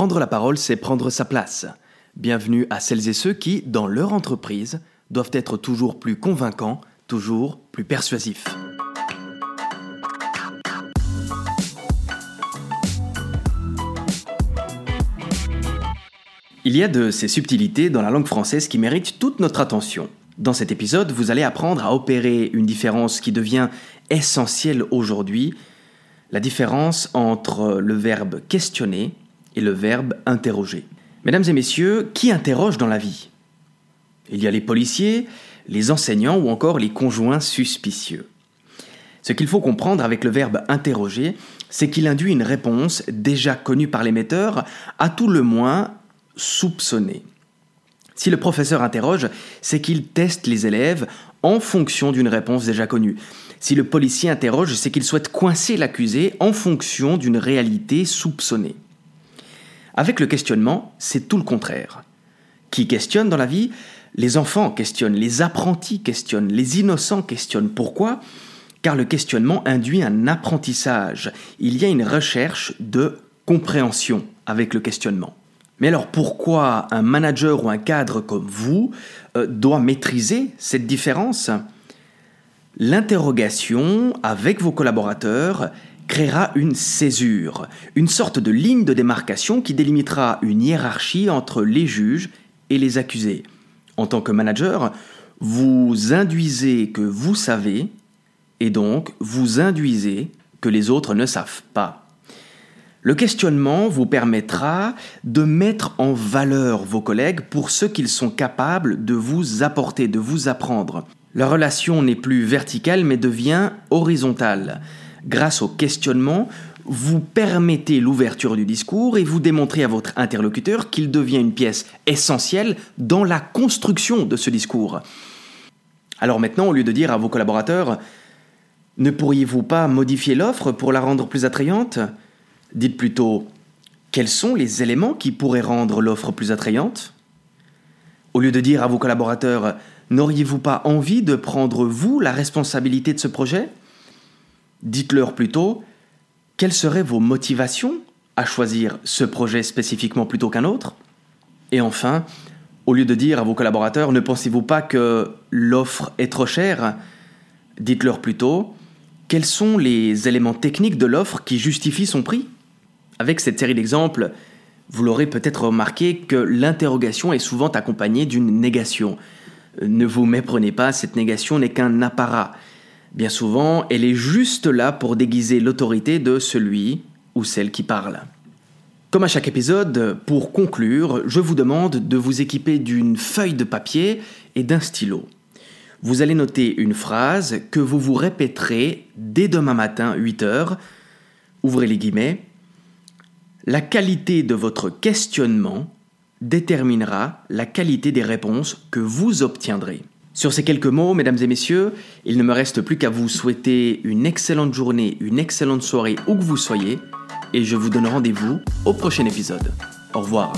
Prendre la parole, c'est prendre sa place. Bienvenue à celles et ceux qui, dans leur entreprise, doivent être toujours plus convaincants, toujours plus persuasifs. Il y a de ces subtilités dans la langue française qui méritent toute notre attention. Dans cet épisode, vous allez apprendre à opérer une différence qui devient essentielle aujourd'hui, la différence entre le verbe questionner et le verbe interroger. Mesdames et messieurs, qui interroge dans la vie? Il y a les policiers, les enseignants ou encore les conjoints suspicieux. Ce qu'il faut comprendre avec le verbe interroger, c'est qu'il induit une réponse déjà connue par l'émetteur, à tout le moins soupçonnée. Si le professeur interroge, c'est qu'il teste les élèves en fonction d'une réponse déjà connue. Si le policier interroge, c'est qu'il souhaite coincer l'accusé en fonction d'une réalité soupçonnée. Avec le questionnement, c'est tout le contraire. Qui questionne dans la vie? Les enfants questionnent, les apprentis questionnent, les innocents questionnent. Pourquoi? Car le questionnement induit un apprentissage. Il y a une recherche de compréhension avec le questionnement. Mais alors pourquoi un manager ou un cadre comme vous euh, doit maîtriser cette différence? L'interrogation avec vos collaborateurs créera une césure, une sorte de ligne de démarcation qui délimitera une hiérarchie entre les juges et les accusés. En tant que manager, vous induisez que vous savez et donc vous induisez que les autres ne savent pas. Le questionnement vous permettra de mettre en valeur vos collègues pour ce qu'ils sont capables de vous apporter, de vous apprendre. La relation n'est plus verticale mais devient horizontale grâce au questionnement, vous permettez l'ouverture du discours et vous démontrez à votre interlocuteur qu'il devient une pièce essentielle dans la construction de ce discours. Alors maintenant, au lieu de dire à vos collaborateurs Ne pourriez-vous pas modifier l'offre pour la rendre plus attrayante? Dites plutôt Quels sont les éléments qui pourraient rendre l'offre plus attrayante? Au lieu de dire à vos collaborateurs N'auriez-vous pas envie de prendre vous la responsabilité de ce projet? Dites-leur plutôt quelles seraient vos motivations à choisir ce projet spécifiquement plutôt qu'un autre? Et enfin, au lieu de dire à vos collaborateurs ne pensez-vous pas que l'offre est trop chère, dites-leur plutôt quels sont les éléments techniques de l'offre qui justifient son prix? Avec cette série d'exemples, vous l'aurez peut-être remarqué que l'interrogation est souvent accompagnée d'une négation. Ne vous méprenez pas, cette négation n'est qu'un apparat. Bien souvent, elle est juste là pour déguiser l'autorité de celui ou celle qui parle. Comme à chaque épisode, pour conclure, je vous demande de vous équiper d'une feuille de papier et d'un stylo. Vous allez noter une phrase que vous vous répéterez dès demain matin 8 heures. Ouvrez les guillemets. La qualité de votre questionnement déterminera la qualité des réponses que vous obtiendrez. Sur ces quelques mots, mesdames et messieurs, il ne me reste plus qu'à vous souhaiter une excellente journée, une excellente soirée où que vous soyez, et je vous donne rendez-vous au prochain épisode. Au revoir.